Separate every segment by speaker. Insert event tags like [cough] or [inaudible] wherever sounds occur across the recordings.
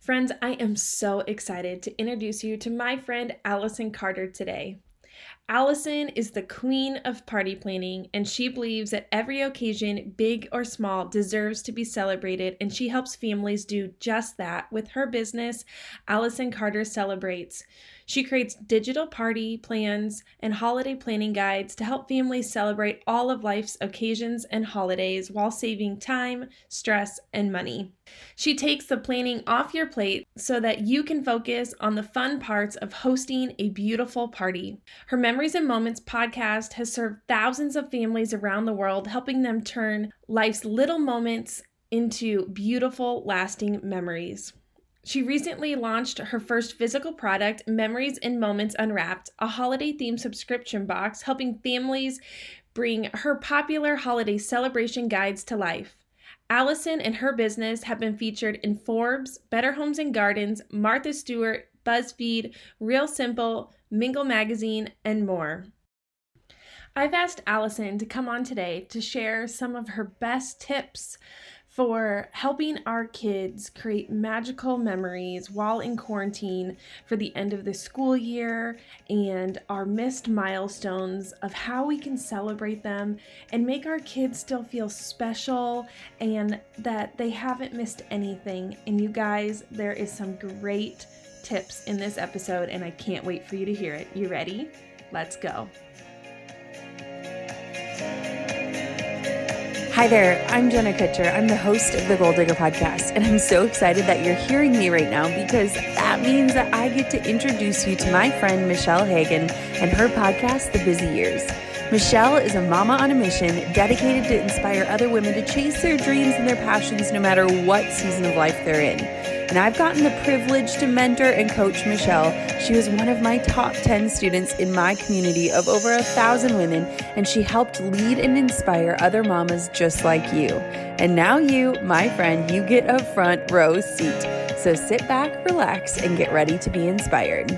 Speaker 1: Friends, I am so excited to introduce you to my friend Allison Carter today. Allison is the queen of party planning, and she believes that every occasion, big or small, deserves to be celebrated, and she helps families do just that with her business, Allison Carter Celebrates. She creates digital party plans and holiday planning guides to help families celebrate all of life's occasions and holidays while saving time, stress, and money. She takes the planning off your plate so that you can focus on the fun parts of hosting a beautiful party. Her Memories and Moments podcast has served thousands of families around the world, helping them turn life's little moments into beautiful, lasting memories. She recently launched her first physical product, Memories and Moments Unwrapped, a holiday themed subscription box helping families bring her popular holiday celebration guides to life. Allison and her business have been featured in Forbes, Better Homes and Gardens, Martha Stewart, BuzzFeed, Real Simple, Mingle Magazine, and more. I've asked Allison to come on today to share some of her best tips for helping our kids create magical memories while in quarantine for the end of the school year and our missed milestones of how we can celebrate them and make our kids still feel special and that they haven't missed anything. And you guys, there is some great tips in this episode, and I can't wait for you to hear it. You ready? Let's go.
Speaker 2: Hi there, I'm Jenna Kutcher. I'm the host of the Goal Digger podcast, and I'm so excited that you're hearing me right now because that means that I get to introduce you to my friend Michelle Hagan and her podcast, The Busy Years. Michelle is a mama on a mission dedicated to inspire other women to chase their dreams and their passions no matter what season of life they're in. And I've gotten the privilege to mentor and coach Michelle. She was one of my top 10 students in my community of over a thousand women, and she helped lead and inspire other mamas just like you. And now, you, my friend, you get a front row seat. So sit back, relax, and get ready to be inspired.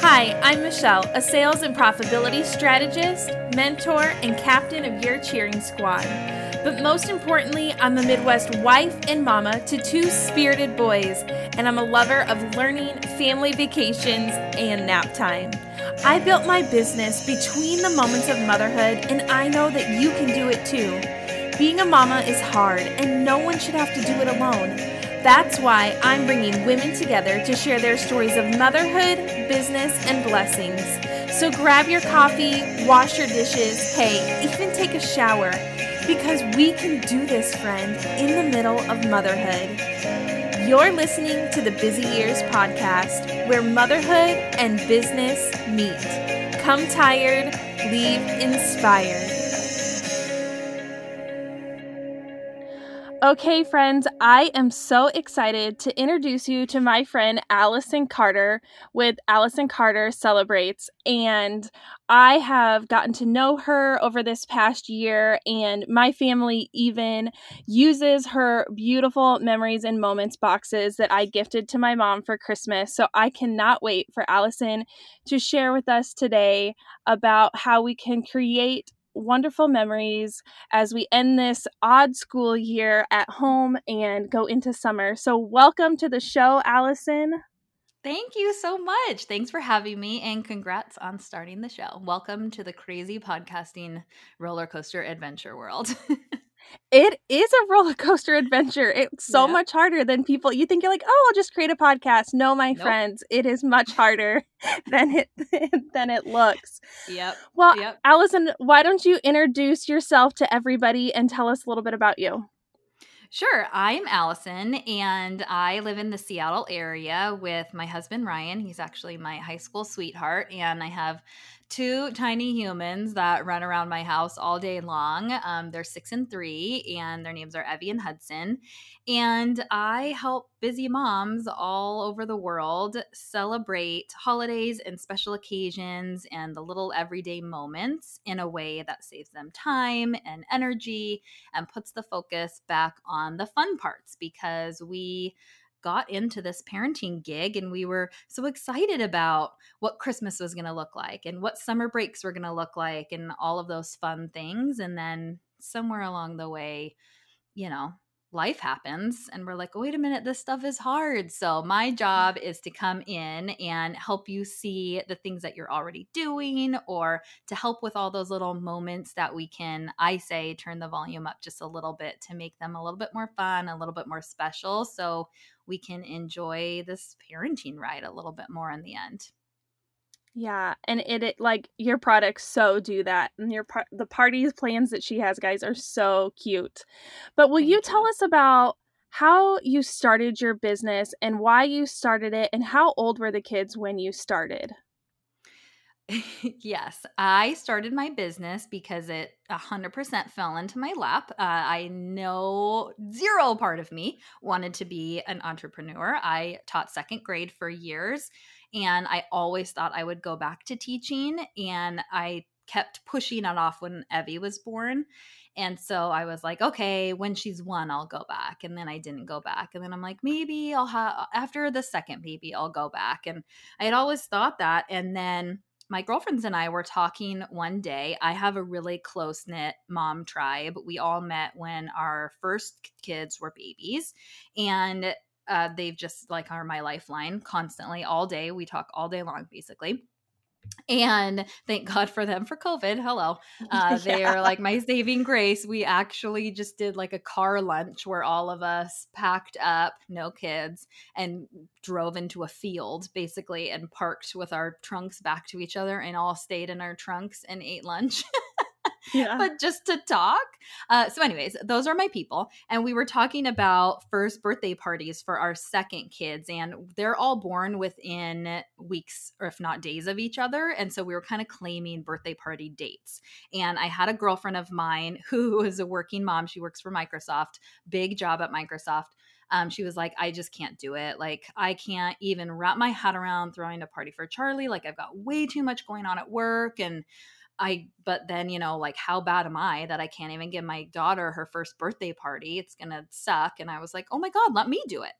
Speaker 1: Hi, I'm Michelle, a sales and profitability strategist, mentor, and captain of your cheering squad. But most importantly, I'm a Midwest wife and mama to two spirited boys, and I'm a lover of learning, family vacations, and nap time. I built my business between the moments of motherhood, and I know that you can do it too. Being a mama is hard, and no one should have to do it alone. That's why I'm bringing women together to share their stories of motherhood, business, and blessings. So grab your coffee, wash your dishes, hey, even take a shower because we can do this, friend, in the middle of motherhood. You're listening to the Busy Years podcast, where motherhood and business meet. Come tired, leave inspired. Okay, friends, I am so excited to introduce you to my friend Allison Carter with Allison Carter Celebrates. And I have gotten to know her over this past year, and my family even uses her beautiful memories and moments boxes that I gifted to my mom for Christmas. So I cannot wait for Allison to share with us today about how we can create wonderful memories as we end this odd school year at home and go into summer. So, welcome to the show, Allison.
Speaker 3: Thank you so much. Thanks for having me and congrats on starting the show. Welcome to the crazy podcasting roller coaster adventure world. [laughs]
Speaker 1: it is a roller coaster adventure. It's so yeah. much harder than people. You think you're like, oh, I'll just create a podcast. No, my nope. friends, it is much harder [laughs] than it [laughs] than it looks.
Speaker 3: Yep.
Speaker 1: Well,
Speaker 3: yep.
Speaker 1: Allison, why don't you introduce yourself to everybody and tell us a little bit about you?
Speaker 3: Sure. I'm Allison, and I live in the Seattle area with my husband, Ryan. He's actually my high school sweetheart, and I have two tiny humans that run around my house all day long. Um, they're six and three, and their names are Evie and Hudson. And I help busy moms all over the world celebrate holidays and special occasions and the little everyday moments in a way that saves them time and energy and puts the focus back on the fun parts because we got into this parenting gig and we were so excited about what Christmas was going to look like and what summer breaks were going to look like and all of those fun things. And then somewhere along the way, you know, life happens and we're like, wait a minute, this stuff is hard. So, my job [laughs] is to come in and help you see the things that you're already doing or to help with all those little moments that we can, I say, turn the volume up just a little bit to make them a little bit more fun, a little bit more special. So, we can enjoy this parenting ride a little bit more in the end.
Speaker 1: Yeah, and it, it like your products so do that, and your par- the parties plans that she has, guys, are so cute. But will
Speaker 3: Thank
Speaker 1: you
Speaker 3: you.
Speaker 1: tell us about how you started your business and why you started it, and how old were the kids when you started? [laughs]
Speaker 3: yes, I started my business because it 100% fell into my lap. Uh, I know zero part of me wanted to be an entrepreneur. I taught second grade for years and I always thought I would go back to teaching. And I kept pushing it off when Evie was born. And so I was like, okay, when she's one, I'll go back. And then I didn't go back. And then I'm like, maybe I'll have, after the second baby, I'll go back. And I had always thought that. And then my girlfriends and I were talking one day. I have a really close knit mom tribe. We all met when our first kids were babies. And uh, they've just like are my lifeline constantly all day. We talk all day long, basically. And thank God for them for COVID. Hello. [laughs] Uh, they
Speaker 1: Yeah.
Speaker 3: are like my saving grace. We actually just did like a car lunch where all of us packed up, no kids, and drove into a field basically and parked with our trunks back to each other and all stayed in our trunks and ate lunch. [laughs]
Speaker 1: Yeah.
Speaker 3: but just to talk. Uh, so, anyways, those are my people. And we were talking about first birthday parties for our second kids, and they're all born within weeks or if not days of each other. And so we were kind of claiming birthday party dates. And I had a girlfriend of mine [laughs] who is a working mom. She works for Microsoft, big job at Microsoft. Um, she was like, I just can't do it. Like, I can't even wrap my head around throwing a party for Charlie. Like, I've got way too much going on at work. And I, but then, you know, like, how bad am I that I can't even give my daughter her first birthday party? It's going to suck. And I was like, oh my God, let me do it.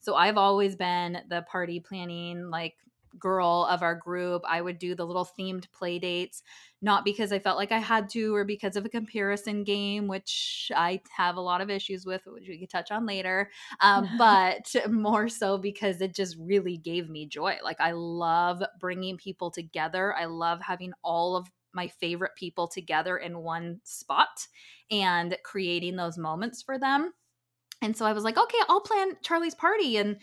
Speaker 3: So I've always been the party planning, like, girl of our group. I would do the little themed play dates, not because I felt like I had to or because of a comparison game, which I have a lot of issues with, which we could touch on later. Um, [laughs] but more so because it just really gave me joy. Like, I love bringing people together. I love having all of my favorite people together in one spot and creating those moments for them. And so I was like, okay, I'll plan Charlie's party. And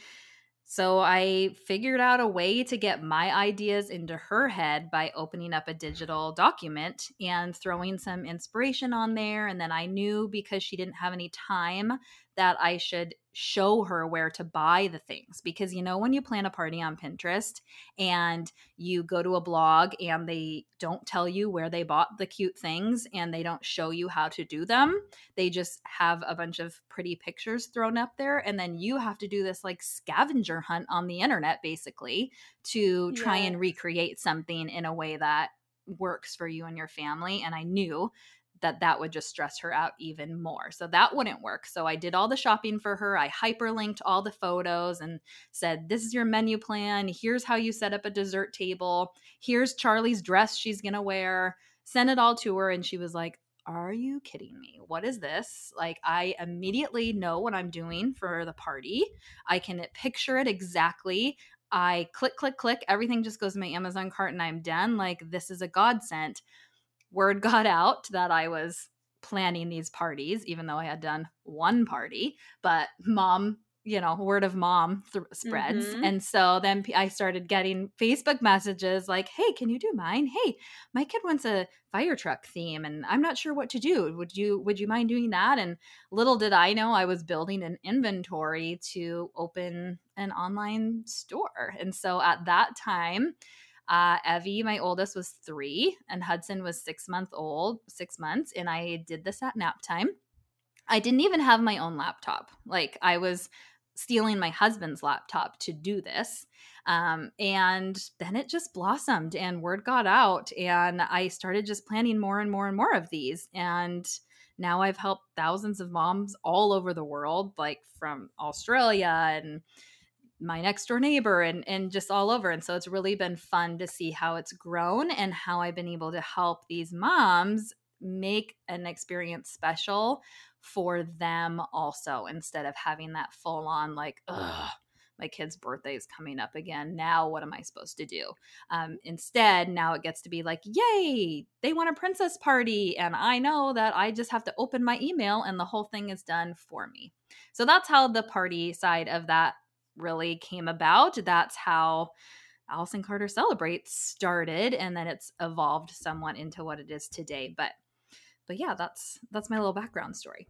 Speaker 3: so I figured out a way to get my ideas into her head by opening up a digital document and throwing some inspiration on there. And then I knew because she didn't have any time that I should show her where to buy the things. Because, you know, when you plan a party on Pinterest and you go to a blog and they don't tell you where they bought the cute things and they don't show you how to do them, they just have a bunch of pretty pictures thrown up there. And then you have to do this like scavenger hunt on the internet, basically, to try and recreate something in a way that works for you and your family. And I knew that that would just stress her out even more. So that wouldn't work. So I did all the shopping for her. I hyperlinked all the photos and said, This is your menu plan. Here's how you set up a dessert table. Here's Charlie's dress she's going to wear. Sent it all to her. And she was like, Are you kidding me? What is this? Like, I immediately know what I'm doing for the party. I can picture it exactly. I click, click, click. Everything just goes to my Amazon cart and I'm done. Like, this is a godsend word got out that I was planning these parties, even though I had done one party. But mom, you know, word of mom th- spreads.
Speaker 1: Mhm.
Speaker 3: And so then i started getting Facebook messages like, hey, can you do mine? Hey, my kid wants a fire truck theme and I'm not sure what to do. Would you would you mind doing that? And little did I know I was building an inventory to open an online store. And so at that time, uh, Evie, my oldest, was three, and Hudson was six month old, six months, and I did this at nap time. I didn't even have my own laptop. Like I was stealing my husband's laptop to do this. Um, and then it just blossomed and word got out and I started just planning more and more and more of these. And now I've helped thousands of moms all over the world, like from Australia and my next door neighbor and and just all over and so it's really been fun to see how it's grown and how I've been able to help these moms make an experience special for them also instead of having that full on like ugh my kid's birthday is coming up again. Now, what am I supposed to do? Um, instead, now it gets to be like, yay, they want a princess party. And I know that I just have to open my email and the whole thing is done for me. So that's how the party side of that really came about. That's how Allison Carter Celebrates started. And then it's evolved somewhat into what it is today. But but yeah, that's that's my little background story.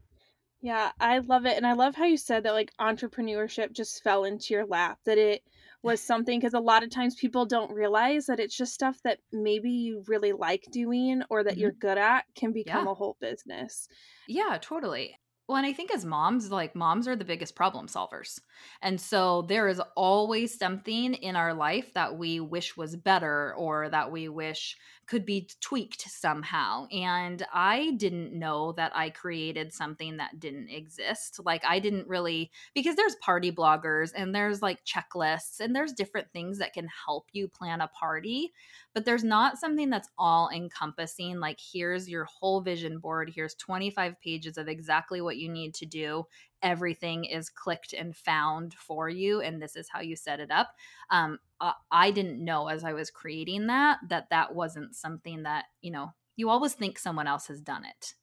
Speaker 1: Yeah, I love it. And I love how you said that like entrepreneurship just fell into your lap, that it was [laughs] something because a lot of times people don't realize that it's just stuff that maybe you really like doing or that mm-hmm. you're good at can become yeah. a whole business.
Speaker 3: Yeah, totally. Well, and I think as moms, like moms are the biggest problem solvers. And so there is always something in our life that we wish was better or that we wish could be tweaked somehow. And I didn't know that I created something that didn't exist. Like, I didn't really, because there's party bloggers and there's like checklists and there's different things that can help you plan a party, but there's not something that's all encompassing. Like, here's your whole vision board, here's 25 pages of exactly what you need to do everything is clicked and found for you and this is how you set it up um, i didn't know as i was creating that that that wasn't something that you know you always think someone else has done it.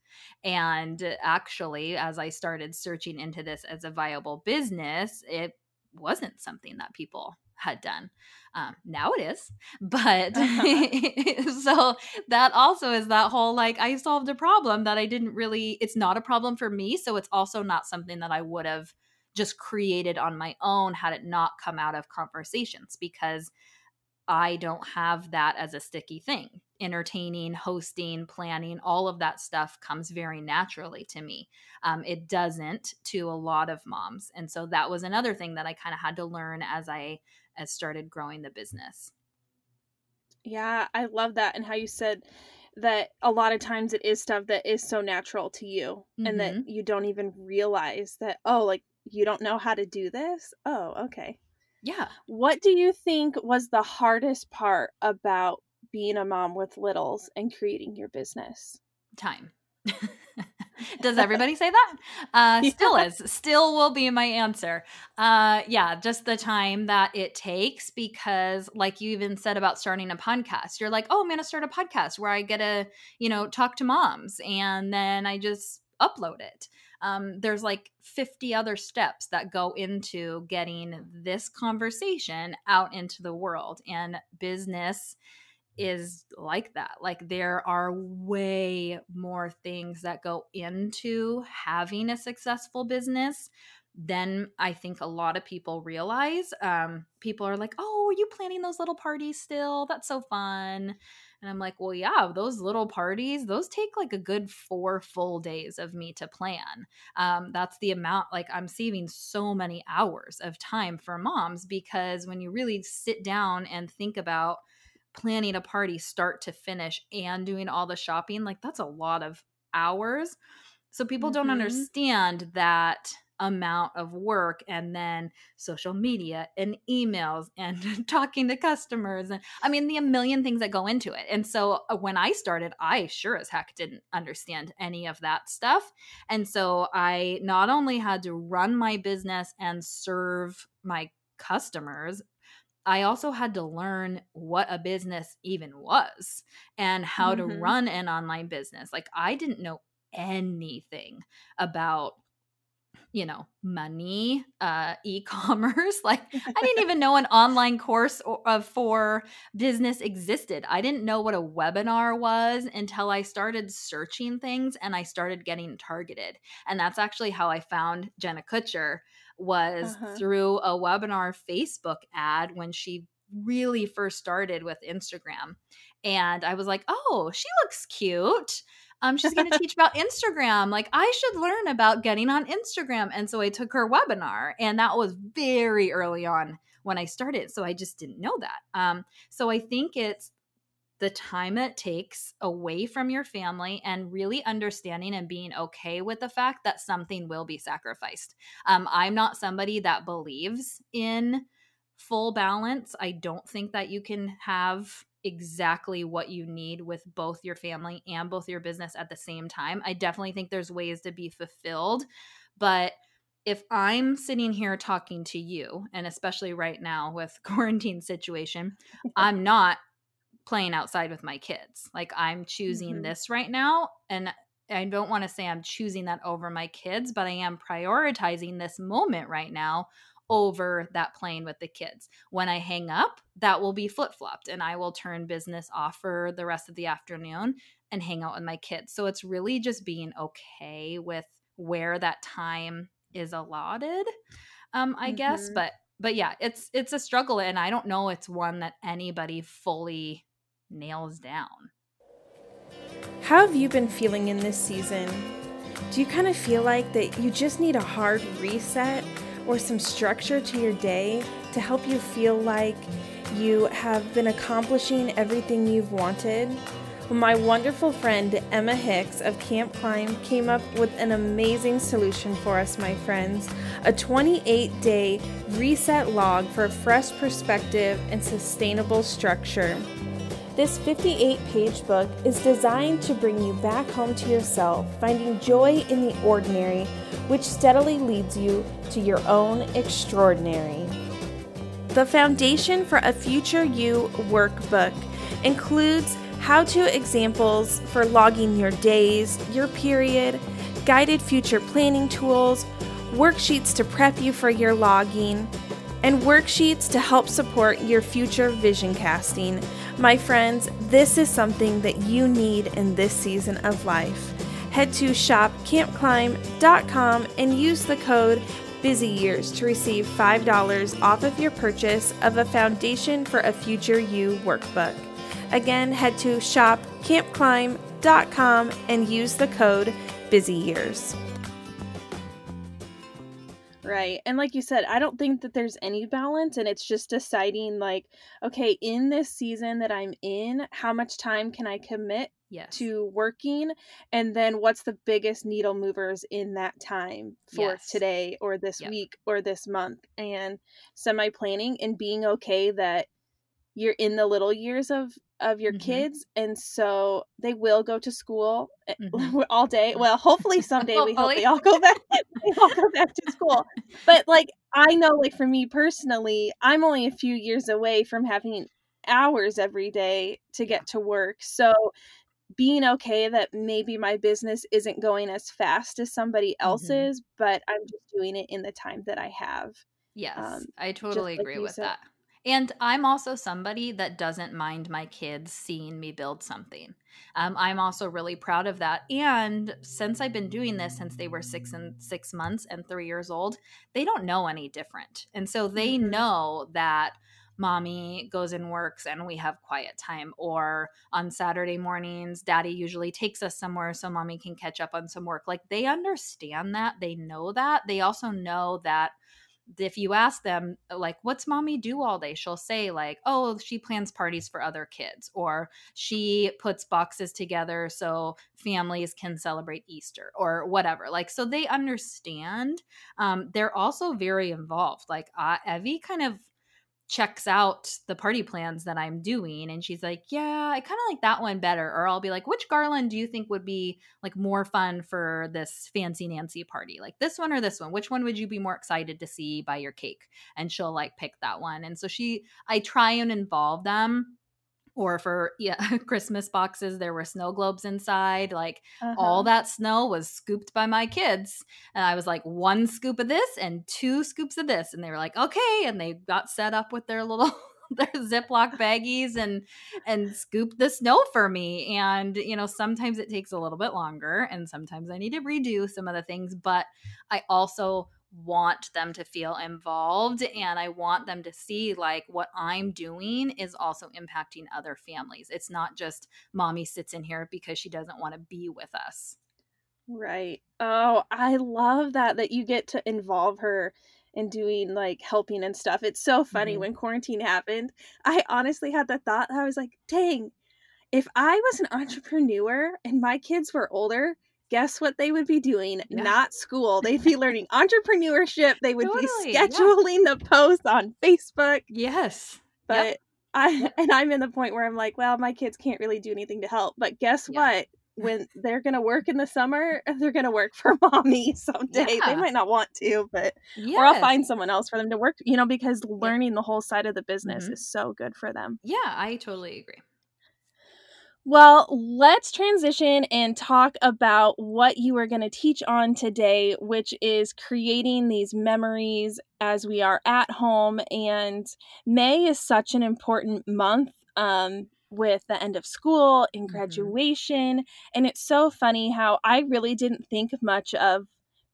Speaker 3: And actually as i started searching into this as a viable business it wasn't something that people had done. Um, now it is, [laughs] [laughs] but [laughs] so that also is that whole like I solved a problem that I didn't really. It's not a problem for me, so it's also not something that I would have just created on my own had it not come out of conversations because I don't have that as a sticky thing. Entertaining, hosting, planning, all of that stuff comes very naturally to me. Um, it doesn't to a lot of moms. And so that was another thing that I kind of had to learn as I as started growing the business.
Speaker 1: Yeah, I love that and how you said that a lot of times it is stuff that is so natural to you mm-hmm. and that mm-hmm. you don't even realize that oh like you don't know how to do this. Oh, okay.
Speaker 3: Yeah.
Speaker 1: What do you think was the hardest part about being a mom with littles and creating your business?
Speaker 3: Time. [laughs] [laughs] Does everybody say that? Uh, [laughs] yeah. Still is. Still will be my answer. Uh, yeah, just the time that it takes because, like you even said about starting a podcast, you're like, oh, I'm going to start a podcast where I get to, you know, talk to moms and then I just upload it. Um, there's like 50 other steps that go into getting this conversation out into the world and business is like that. Like there are way more things that go into having a successful business than I think a lot of people realize. Um, people are like, "Oh, are you planning those little parties still? That's so fun." And I'm like, well, yeah, those little parties, those take like a good four full days of me to plan. Um, that's the amount, like, I'm saving so many hours of time for moms because when you really sit down and think about planning a party start to finish and doing all the shopping, like that's a lot of hours. So people mm-hmm. don't understand that amount of work and then social media and emails and [laughs] talking to customers and I mean the a million things that go into it. And so uh, when I started, I sure as heck didn't understand any of that stuff. And so I not only had to run my business and serve my customers I also had to learn what a business even was and how mm-hmm. to run an online business. Like, I didn't know anything about you know money uh [laughs] e-commerce [laughs] like i didn't even know an online course or, uh, for business existed i didn't know what a webinar was until i started searching things and i started getting targeted and that's actually how i found jenna kutcher was uh-huh. through a webinar Facebook ad when she really first started with Instagram. And I was like, oh, she looks cute. Um, she's going [laughs] to teach about Instagram. Like, I should learn about getting on Instagram. And so I took her webinar, and that was very early on when I started. So I just didn't know that. Um, so I think it's the time it takes away from your family and really understanding and being okay with the fact that something will be sacrificed. Um, I'm not somebody that believes in full balance. I don't think that you can have exactly what you need with both your family and both your business at the same time. I definitely think there's ways to be fulfilled, but if I'm sitting here talking to you, and especially right now with [laughs] quarantine situation, I'm not playing outside with my kids. Like I'm choosing mm-hmm. this right now and I don't want to say I'm choosing that over my kids, but I am prioritizing this moment right now over that playing with the kids. When I hang up, that will be flip flopped and I will turn business off for the rest of the afternoon and hang out with my kids. So it's really just being okay with where that time is allotted. Um, I mm-hmm. guess, but but yeah, it's it's a struggle and I don't know it's one that anybody fully nails down.
Speaker 4: How have you been feeling in this season? Do you kind of feel like that you just need a hard reset or some structure to your day to help you feel like you have been accomplishing everything you've wanted? My wonderful friend Emma Hicks of Camp Climb came up with an amazing solution for us, my friends a 28 day reset log for a fresh perspective and sustainable structure. This 58 page book is designed to bring you back home to yourself, finding joy in the ordinary, which steadily leads you to your own extraordinary. The Foundation for a Future You workbook includes how to examples for logging your days, your period, guided future planning tools, worksheets to prep you for your logging, and worksheets to help support your future vision casting. My friends, this is something that you need in this season of life. Head to shopcampclimb.com and use the code Busy Years to receive $5 off of your purchase of a Foundation for a Future You workbook. Again, head to shopcampclimb.com and use the code Busy Years.
Speaker 1: Right. And like you said, I don't think that there's any balance and it's just deciding like, okay, in this season that I'm in, how much time can I commit yes. to working and then what's the biggest needle movers in that time for yes. today or this yep. week or this month and semi planning and being okay that you're in the little years of of your mm-hmm. kids and so they will go to school eh, mm-hmm. [laughs] all day well hopefully someday hopefully. we hope they all go back [laughs] they all go back to school but like i know like for me personally i'm only a few years away from having hours every day to get to work so being okay that maybe my business isn't going as fast as somebody mm-hmm. else's mm-hmm. but i'm just doing it in the time that i have
Speaker 3: yes um, i totally agree with said. that and I'm also somebody that doesn't mind my kids seeing me build something. Um, I'm also really proud of that. And since I've been doing this since they were six and six months and three years old, they don't know any different. And so they mm-hmm. know that mommy goes and works and we have quiet time. Or on Saturday mornings, daddy usually takes us somewhere so mommy can catch up on some work. Like they understand that. They know that. They also know that if you ask them uh, like what's mommy do all day? she'll say like oh she plans parties for other kids or she puts boxes together so families can celebrate easter or whatever like so they understand um, they're also very involved like uh, evie kind of checks out the party plans that I'm doing and she's like, "Yeah, I kind of like that one better." Or I'll be like, "Which garland do you think would be like more fun for this fancy Nancy party? Like this one or this one? Which one would you be more excited to see by your cake?" And she'll like pick that one. And so she I try and involve them or for yeah [laughs] christmas boxes there were snow globes inside like uh-huh. all that snow was scooped by my kids and i was like one scoop of this and two scoops of this and they were like okay and they got set up with their little [laughs] their ziploc baggies and and scoop the snow for me and you know sometimes it takes a little bit longer and sometimes i need to redo some of the things but i also want them to feel involved and I want them to see like what I'm doing is also impacting other families. It's not just mommy sits in here because she doesn't want to be with us.
Speaker 1: Right. Oh, I love that that you get to involve her in doing like helping and stuff. It's so funny mm-hmm. when quarantine happened. I honestly had the thought I was like, "Dang, if I was an entrepreneur and my kids were older, guess what they would be doing? Yeah. Not school. [laughs] They'd be learning entrepreneurship. They would totally, be scheduling yeah. the posts on Facebook.
Speaker 3: Yes.
Speaker 1: But yep. I [laughs] and I'm in the point where I'm like, well, my kids can't really do anything to help. But guess yeah. what? [laughs] When they're gonna work in the summer, they're gonna work for mommy someday. They might not want to, but yes. or I'll find someone else for them to work. You know, because learning the whole side of the business mm-hmm. is so good for them.
Speaker 3: Yeah, I totally agree.
Speaker 1: Well, let's transition and talk about what you are going to teach on today, which is creating these memories as we are at home. And May is such an important month um, with the end of school and mm-hmm. graduation. Mm-hmm. And it's so funny how I really didn't think much of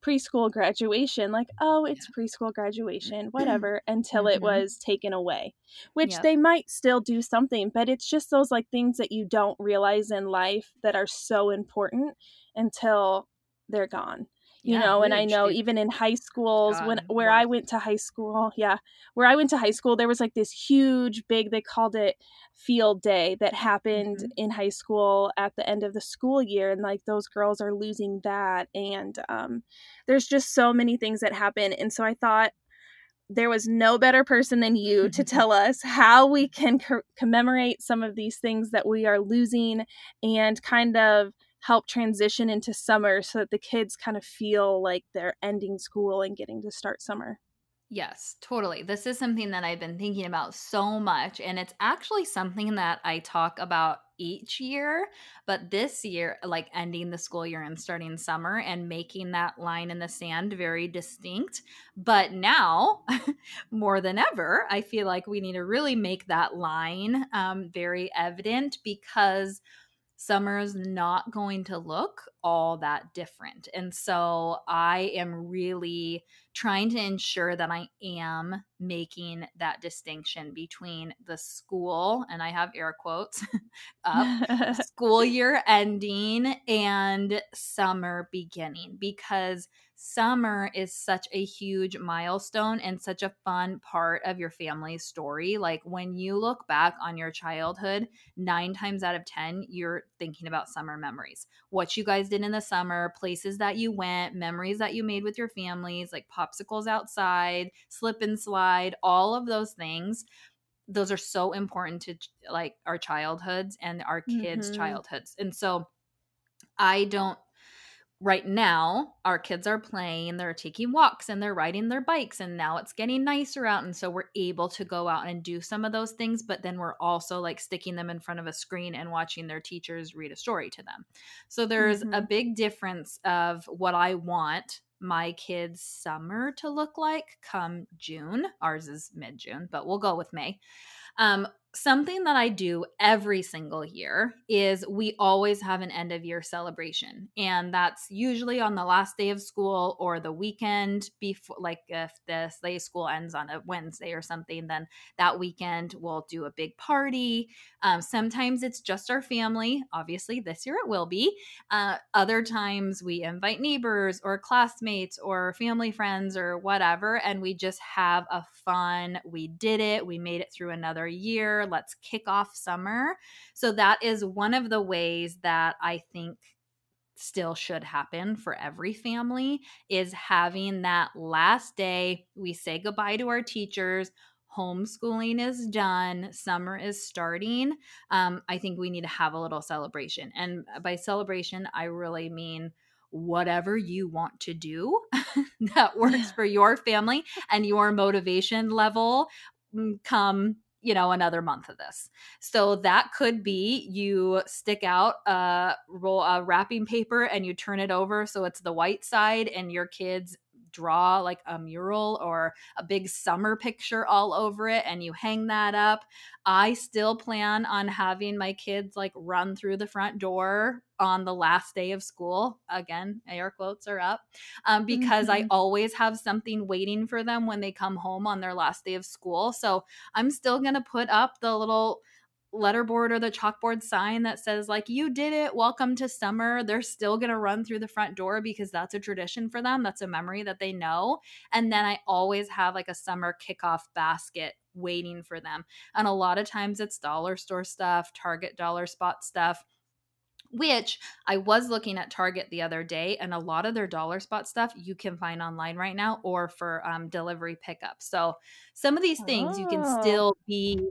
Speaker 1: preschool graduation like oh it's preschool graduation [clears throat] whatever until mm-hmm. it was taken away which yep. they might still do something but it's just those like things that you don't realize in life that are so important until they're gone you yeah, know and i know even in high schools God, when where i went to high school yeah where i went to high school there was like this huge big they called it field day that happened mm-hmm. in high school at the end of the school year and like those girls are losing that and um, there's just so many things that happen and so i thought there was no better person than you to [laughs] tell us how we can co- commemorate some of these things that we are losing and kind of help transition into summer so that the kids kind of feel like they're ending school and getting to start summer.
Speaker 3: Yes, totally. This is something that I've been thinking about so much. And it's actually something that I talk about each year. But this year, like ending the school year and starting summer and making that line in the sand very distinct. But now, [laughs] more than ever, I feel like we need to really make that line um, very evident because summer is not going to look all that different. And so I am really trying to ensure that I am making that distinction between the school, and I have air quotes [laughs] up, [laughs] school year ending and summer beginning because summer is such a huge milestone and such a fun part of your family's story. Like when you look back on your childhood, nine times out of 10, you're thinking about summer memories. What you guys did in the summer, places that you went, memories that you made with your families, like popsicles outside, slip and slide, all of those things those are so important to like our childhoods and our kids' mm-hmm. childhoods. And so I don't right now our kids are playing they're taking walks and they're riding their bikes and now it's getting nicer out and so we're able to go out and do some of those things but then we're also like sticking them in front of a screen and watching their teachers read a story to them. So there's mm-hmm. a big difference of what i want my kids summer to look like come june. Ours is mid-june but we'll go with may. Um, something that I do every single year is we always have an end of year celebration. And that's usually on the last day of school or the weekend before, like if the school ends on a Wednesday or something, then that weekend we'll do a big party. Um, sometimes it's just our family. Obviously, this year it will be. Uh, other times we invite neighbors or classmates or family friends or whatever. And we just have a fun, we did it, we made it through another year let's kick off summer. So that is one of the ways that I think still should happen for every family is having that last day. We say goodbye to our teachers. Homeschooling is done. Summer is starting. Um, i think we need to have a little celebration. And by celebration i really mean whatever you want to do [laughs] that works for your family and your motivation level mm, come you know another month of this. So that could be you stick out a roll a wrapping paper and you turn it over so it's the white side and your kids draw like a mural or a big summer picture all over it and you hang that up. I still plan on having my kids like run through the front door on the last day of school. Again, air quotes are up um, because mm-hmm. I always have something waiting for them when they come home on their last day of school. So I'm still going to put up the little letterboard or the chalkboard sign that says like you did it welcome to summer they're still going to run through the front door because that's a tradition for them that's a memory that they know and then i always have like a summer kickoff basket waiting for them and a lot of times it's dollar store stuff target dollar spot stuff which I was looking at Target the other day, and a lot of their dollar spot stuff you can find online right now or for um, delivery pickup. So, some of these things oh. you can still be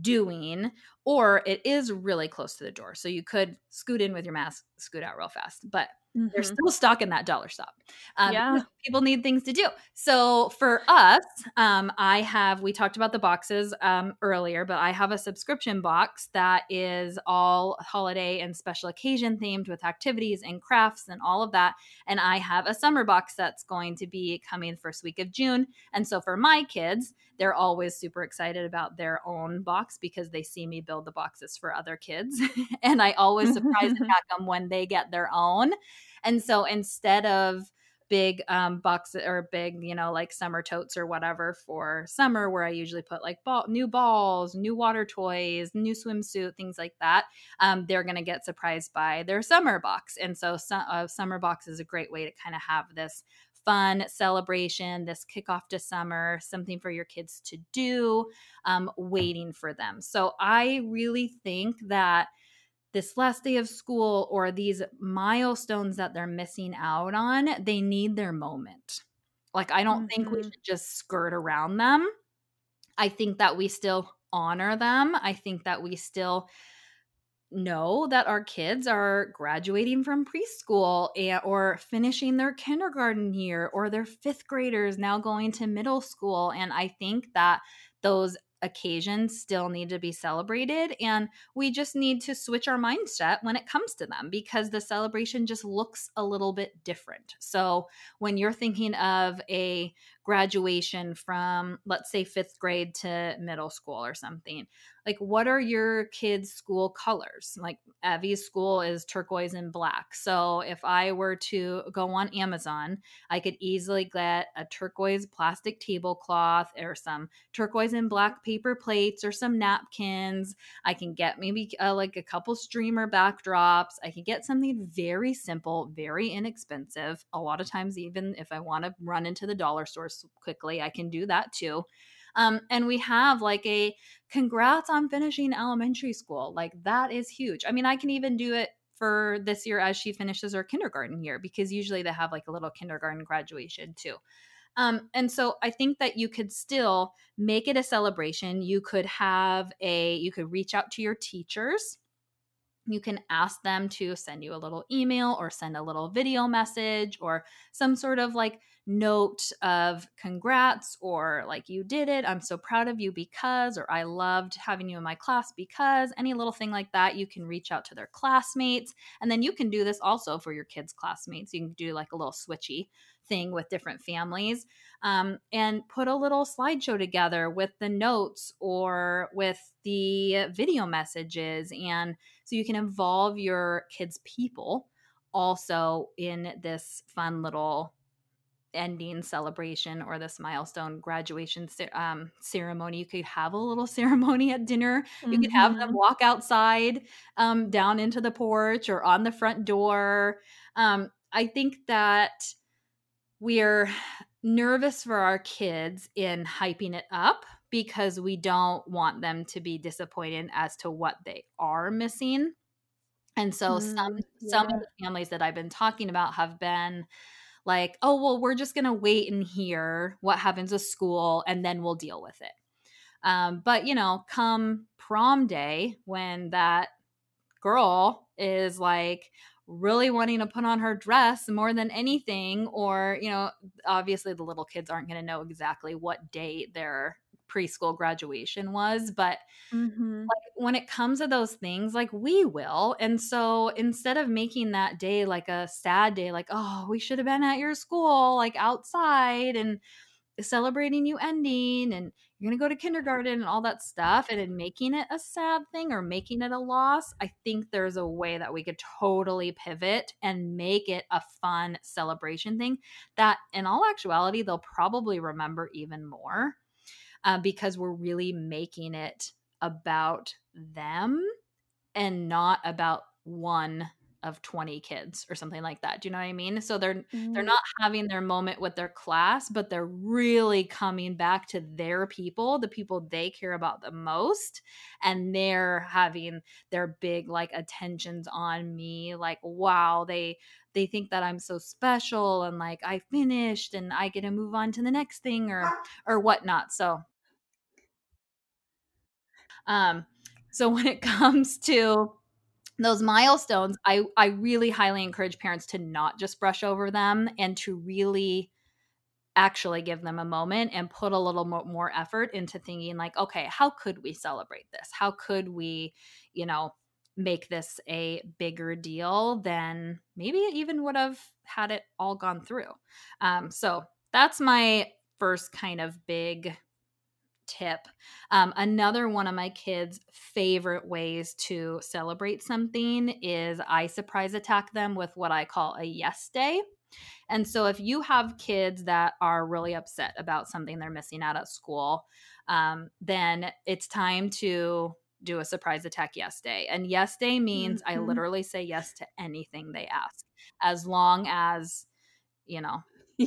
Speaker 3: doing, or it is really close to the door. So you could scoot in with your mask, scoot out real fast. But mm-hmm. they're still stuck in that dollar spot. Um, yeah. People need things to do. So for us, um, I have, we talked about the boxes um, earlier, but I have a subscription box that is all holiday and special occasion themed with activities and crafts and all of that. And I have a summer box that's going to be coming first week of June. And so for my kids, they're always super excited about their own box because they see me build the boxes for other kids. [laughs] and I always surprise them [laughs] when they get their own. And so instead of big um boxes or big you know like summer totes or whatever for summer where i usually put like ball, new balls new water toys new swimsuit things like that um, they're going to get surprised by their summer box and so su- uh, summer box is a great way to kind of have this fun celebration, this kickoff to summer, something for your kids to do, um, waiting for them. So I really think that this last day of school or these milestones that they're missing out on, they need their moment. Like, I don't mm-hmm. think we mm-hmm. should just skirt around them. I think that we still honor them. I think that we still know that our kids are graduating from preschool and, or finishing their kindergarten year or their fifth graders now going to middle school. And I think that those occasions still need to be celebrated and we just need to switch our mindset when it comes to them because the celebration just looks a little bit different. So when you're thinking of a graduation from let's say 5th grade to middle school or something, like what are your kids school colors? Like evie's school is turquoise and black so if i were to go on amazon i could easily get a turquoise plastic tablecloth or some turquoise and black paper plates or some napkins. I can get maybe uh, like a couple streamer backdrops. I can get something very simple very inexpensive a lot of times even if i want to run into the dollar store quickly i can do that too um, and we have like a congrats on finishing elementary school. Like that is huge. I mean, I can even do it for this year as she finishes her kindergarten year because usually they have like a little kindergarten graduation too. Um, and so I think that you could still make it a celebration. You could have a, you could reach out to your teachers. You can ask them to send you a little email or send a little video message or some sort of like note of congrats or like you did it. I'm so proud of you because or i loved having you in my class because any little thing like that. You can reach out to their classmates and then you can do this also for your kids classmates. You can do like a little switchy thing with different families um, and put a little slideshow together with the notes or with the video messages and so you can involve your kids people also in this fun little ending celebration or this milestone graduation um, ceremony. You could have a little [laughs] ceremony at dinner. You mm-hmm. could have them mm-hmm. walk outside um, down into the porch or on the front door. Um, I think that we're nervous for our kids in hyping it up because we don't want them to be disappointed as to what they are missing. And so mm, some yeah. some of the families that I've been talking about have been like, oh, well, we're just going to wait and hear what happens with school and then we'll deal with it. Um, but, you know, come prom day, when that girl is like really wanting to put on her dress more than anything, or, you know, obviously the little kids aren't going to know exactly what date they're preschool graduation was but mm-hmm. like when it comes to those things like we will and so instead of making that day like a sad day like oh we should have been at your school like outside and celebrating you ending and you're going to go to kindergarten and all that stuff and then making it a sad thing or making it a loss i think there's a way that we could totally pivot and make it a fun celebration thing that in all actuality they'll probably remember even more uh, because we're really making it about them and not about one of 20 kids or something like that. Do you know what I mean? So they're mm-hmm. they're not having their moment with their class, but they're really coming back to their people, the people they care about the most, and they're having their big like attentions on me like wow, they they think that I'm so special and like I finished and I get to move on to the next thing or or whatnot. So Um, so when it [laughs] comes to those milestones, I, I really highly encourage parents to not just brush over them and to really actually give them a moment and put a little more, more effort into thinking like okay how could we celebrate this? How could we you know make this a bigger deal than maybe it even would have had it all gone through? Um, so that's my first kind of big tip. Um, another one of my kids' favorite ways to celebrate something is I surprise attack them with what I call a yes day. And so if you have kids that are really upset about something they're missing out at school, um, then it's time to do a surprise attack yes day. And yes day means mm-hmm. I literally say yes to anything they ask, as long as, you know,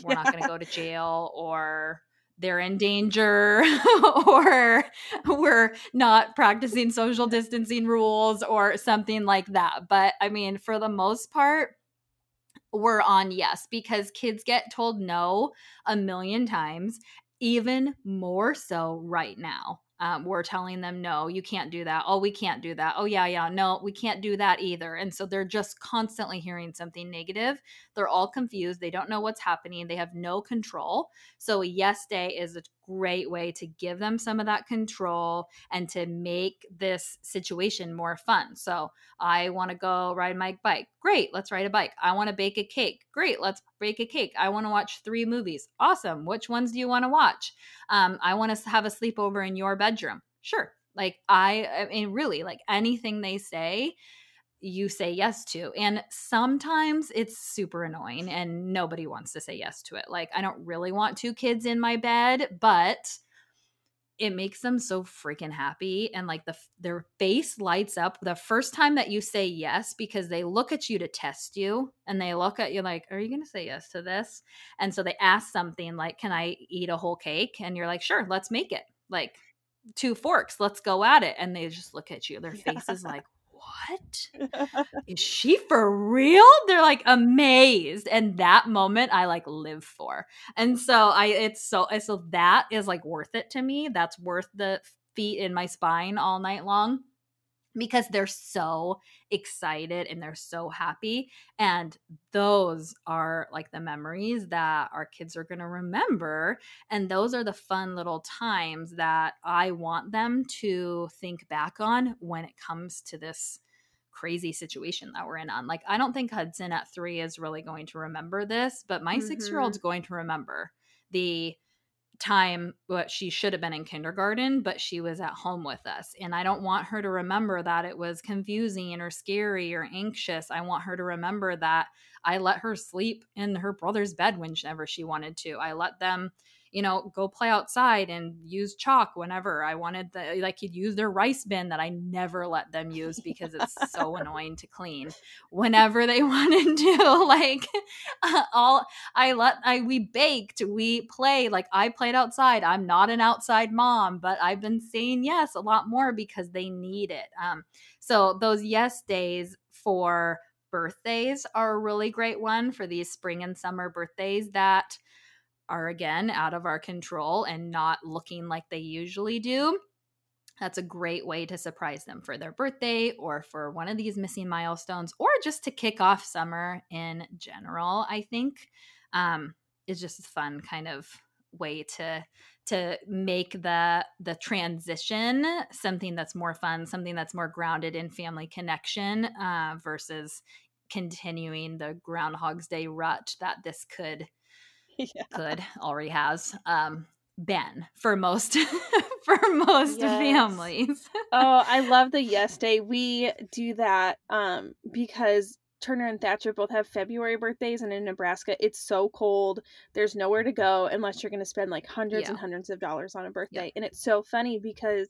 Speaker 3: we're [laughs] not going to go to jail or they're in danger [laughs] or we're not practicing social distancing rules or something like that. But I mean, for the most part, we're on yes because kids get told no a million times, even more so right now um, we're telling them no you can't do that. Oh we can't do that. Oh yeah yeah. No we can't do that either. And so they're just constantly hearing something negative. They're all confused. They don't know what's happening. They have no control. So a yes day is a great way to give them some of that control and to make this situation more fun. So, I want to go ride my bike. Great, let's ride a bike. I want to bake a cake. Great, let's bake a cake. I want to watch three movies. Awesome. Which ones do you want to watch? Um, I want to have a sleepover in your bedroom. Sure. Like, I, I mean, really, like anything they say, you say yes to. And sometimes it's super annoying and nobody wants to say yes to it. Like, I don't really want two kids in my bed, but it makes them so freaking happy and like the their face lights up the first time that you say yes because they look at you to test you and they look at you like are you going to say yes to this and so they ask something like can i eat a whole cake and you're like sure let's make it like two forks let's go at it and they just look at you their [laughs] face is like what? Is she for real? They're like amazed. And that moment i like live for. And so i it's so so that is like worth it to me. That's worth the feet in my spine all night long because they're so excited and they're so happy and those are like the memories that our kids are going to remember and those are the fun little times that i want them to think back on when it comes to this crazy situation that we're in on like i don't think hudson at three is really going to remember this but my mm-hmm. six year old's going to remember the time what she should have been in kindergarten but she was at home with us and i don't want her to remember that it was confusing or scary or anxious. I want her to remember that i let her sleep in her brother's bed whenever she wanted to. I let them you know, go play outside and use chalk whenever I wanted the like you'd use their rice bin that I never let them use [laughs] because it's so annoying to clean whenever they [laughs] wanted to [laughs] like uh, all I let I we baked, we play like I played outside. I'm not an outside mom, but I've been saying yes a lot more because they need it. Um so those yes days for birthdays are a really great one for these spring and summer birthdays that are again out of our control and not looking like they usually do. That's a great way to surprise them for their birthday or for one of these missing milestones or just to kick off summer in general, I think. Um, is just a fun kind of way to to make the the transition something that's more fun something that's more grounded in family connection uh, versus continuing the groundhog's day rut that this could yeah. could already has um been for most [laughs] for most yes. families.
Speaker 1: oh, I [laughs] love the yes day. We do that um because Turner and Thatcher both have February birthdays, and in Nebraska, it's so cold. There's nowhere to go unless you're going to spend like hundreds yeah. and hundreds of dollars on a birthday. Yeah. And it's so funny because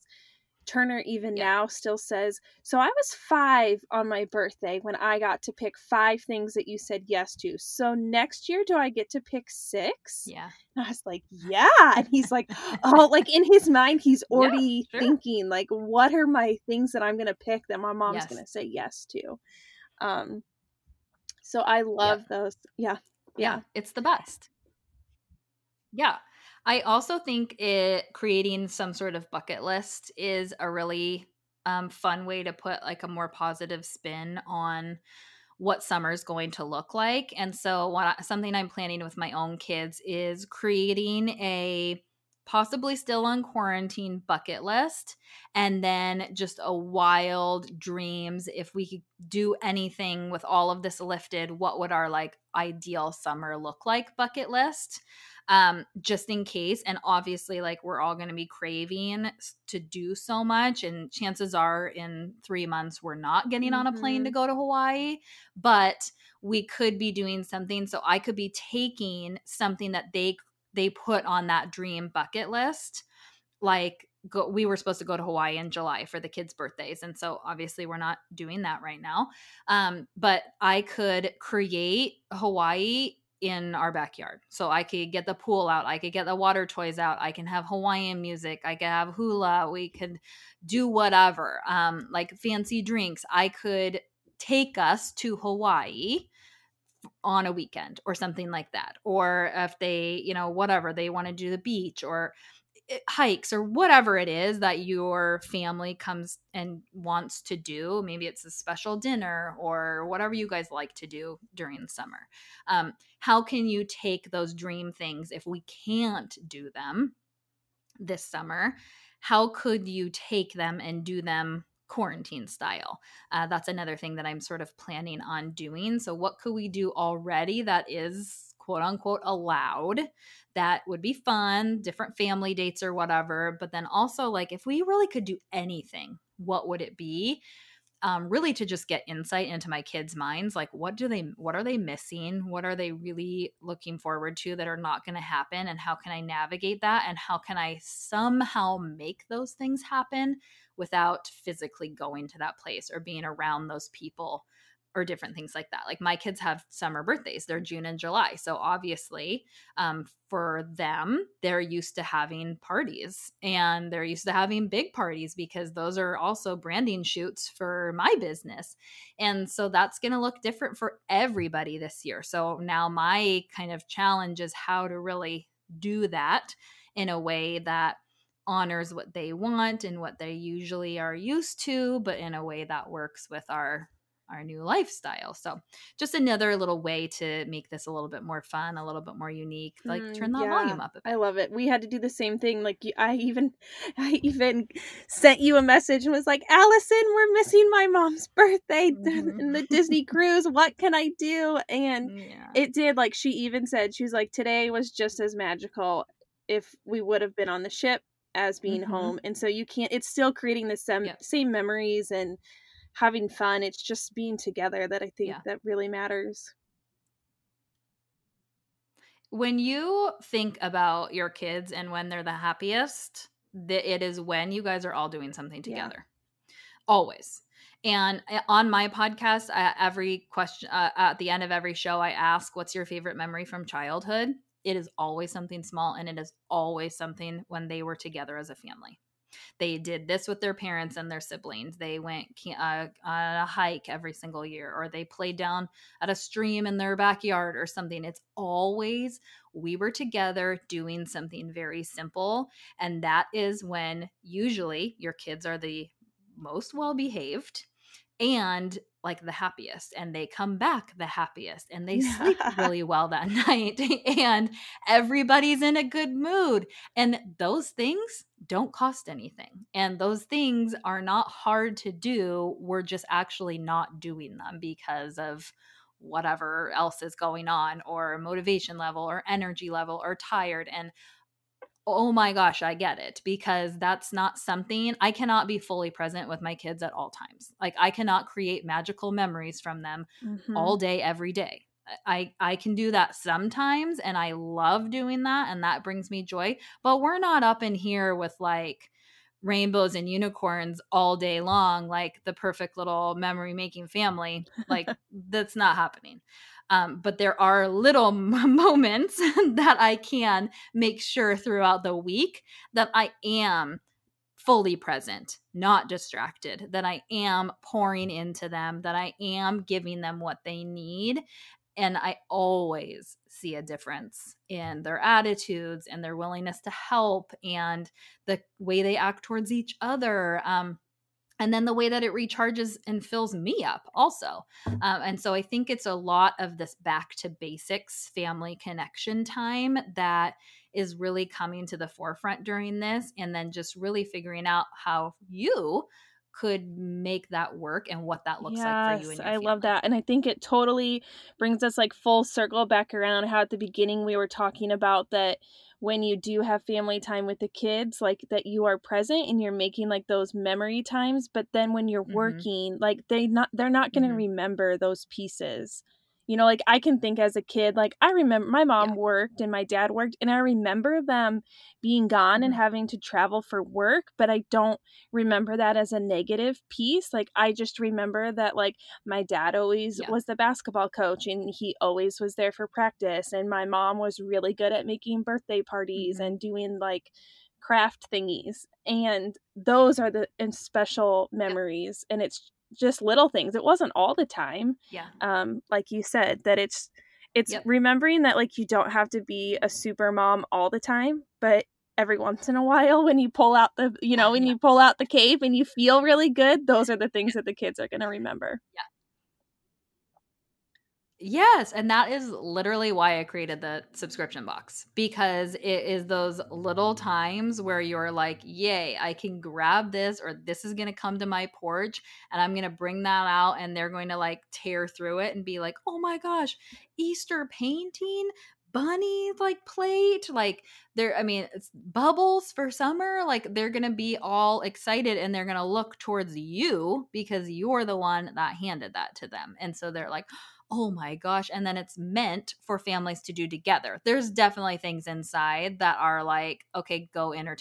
Speaker 1: Turner even yeah. now still says, So I was five on my birthday when I got to pick five things that you said yes to. So next year, do I get to pick six?
Speaker 3: Yeah.
Speaker 1: And I was like, Yeah. And he's like, [laughs] Oh, like in his mind, he's already yeah, sure. thinking, like, what are my things that I'm going to pick that my mom's yes. going to say yes to? Um, so I love yeah. those. Yeah.
Speaker 3: Yeah. It's the best. Yeah. I also think it creating some sort of bucket list is a really um, fun way to put like a more positive spin on what summer is going to look like. And so, what something I'm planning with my own kids is creating a possibly still on quarantine bucket list and then just a wild dreams if we could do anything with all of this lifted what would our like ideal summer look like bucket list um, just in case. And obviously, like we're all going to be craving to do so much. And chances are, in three months, we're not getting on a plane to
Speaker 1: Mhm.
Speaker 3: go to Hawaii, but we could be doing something. So I could be taking something that they they put on that dream bucket list, like. Go, we were supposed to go to Hawaii in July for the kids' birthdays. And so obviously we're not doing that right now. Um, but I could create Hawaii in our backyard. So I could get the pool out, I could get the water toys out, I can have Hawaiian music, I could have hula, we could do whatever. Um like fancy drinks. I could take us to Hawaii on a weekend or something like that. Or if they, you know, whatever, they want to do the beach or hikes or whatever it is that your family comes and wants to do. Maybe it's a special dinner or whatever you guys like to do during the summer. Um, how can you take those dream things if we can't do them this summer? How could you take them and do them quarantine style? Uh, that's another thing that I'm sort of planning on doing. So, what could we do already that is quote unquote allowed that would be fun, different family dates or whatever. But then also, like, if we really could do anything, what would it be? Um, really to just get insight into my kids' minds, like what do they, what are they missing? What are they really looking forward to that are not going to happen? And how can I navigate that? And how can I somehow make those things happen without physically going to that place or being around those people or different things like that. Like my kids have summer birthdays, they're June and July. So obviously, um, for them, they're used to having parties and they're used to having big parties because those are also branding shoots for my business. And so that's going to look different for everybody this year. So now my kind of challenge is how to really do that in a way that honors what they want and what they usually are used to, but in a way that works with our our new lifestyle. So, just another little way to make this a little bit more fun, a little bit more unique. Like
Speaker 1: Mm,
Speaker 3: turn the
Speaker 1: yeah.
Speaker 3: volume up a bit.
Speaker 1: I love it. We had to do the same thing. Like I even, [laughs] I even sent you a message and was like, "Allison, we're missing my mom's birthday
Speaker 3: Mhm.
Speaker 1: in the [laughs] Disney cruise. What can I do?" And
Speaker 3: yeah.
Speaker 1: it did. Like she even said, she was like, "Today was just as magical if we would have been on the ship as being
Speaker 3: Mhm.
Speaker 1: home." And so you can't. It's still creating the same
Speaker 3: Yep.
Speaker 1: same memories and having fun. It's just being together that I think
Speaker 3: Yeah.
Speaker 1: that really matters.
Speaker 3: when you think about your kids and when they're the happiest, that it is when you guys are all doing something
Speaker 1: Yeah.
Speaker 3: together. Always. And uh, on my podcast, uh, every question uh, at the end of every show, I ask, "What's your favorite memory from childhood?" It is always something small, and it is always something when they were together as a family. They did this with their parents and their siblings. They went uh, on a hike every single year, or they played down at a stream in their backyard or something. It's always we were together doing something very simple. And that is when usually your kids are the most well behaved and like the happiest and they come back the happiest and they sleep really well that [laughs] night and everybody's in a good mood and those things don't cost anything and those things are not hard to do we're just actually not doing them because of whatever else is going on or motivation level or energy level or tired and oh my gosh, I get it because that's not something I cannot be fully present with my kids at all times. Like I cannot create magical memories from them
Speaker 1: Mhm.
Speaker 3: all day every day. I I can do that sometimes and I love doing that and that brings me joy, but we're not up in here with like rainbows and unicorns all day long like the perfect little memory making family. Like [laughs] that's not happening. Um, but there are little [laughs] moments [laughs] that I can make sure throughout the week that I am fully present, not distracted, that I am pouring into them, that I am giving them what they need. And I always see a difference in their attitudes and their willingness to help and the way they act towards each other. Um, and then the way that it recharges and fills me up also um, and so i think it's a lot of this back to basics family connection time that is really coming to the forefront during this and then just really figuring out how you could make that work and what that looks
Speaker 1: yes,
Speaker 3: like for you and
Speaker 1: I
Speaker 3: family.
Speaker 1: love that. And I think it totally brings us like full circle back around how at the beginning we were talking about that when you do have family time with the kids, like that you are present and you're making like those memory times, but then when you're
Speaker 3: Mhm.
Speaker 1: working, like they not they're not going to
Speaker 3: Mhm.
Speaker 1: remember those pieces. You know, like I can think as a kid, like I remember my mom
Speaker 3: Yeah.
Speaker 1: worked and my dad worked, and I remember them being gone and
Speaker 3: Mhm.
Speaker 1: having to travel for work, but I don't remember that as a negative piece. Like I just remember that like my dad always
Speaker 3: Yeah.
Speaker 1: was the basketball coach and he always was there for practice and my mom was really good at making birthday parties
Speaker 3: Mhm.
Speaker 1: and doing like craft thingies. And those are the and special memories and it's just little things. It wasn't all the time
Speaker 3: yeah
Speaker 1: um like you said that it's it's
Speaker 3: Yep.
Speaker 1: remembering that like you don't have to be a super mom all the time but every once in a while when you pull out the you know [laughs] when
Speaker 3: Yeah.
Speaker 1: you pull out the cape and you feel really good those are the things that the kids are going to remember
Speaker 3: Yes, and that is literally why I created the subscription box because it is those little times where you're like, "Yay, I can grab this or this is going to come to my porch and I'm going to bring that out and they're going to like tear through it and be like, "Oh my gosh, Easter painting, bunny like plate, like they're I mean, it's bubbles for summer, like they're going to be all excited and they're going to look towards you because you're the one that handed that to them." And so they're like, oh my gosh. And then it's meant for families to do together. There's definitely things inside that are like, okay, go entertain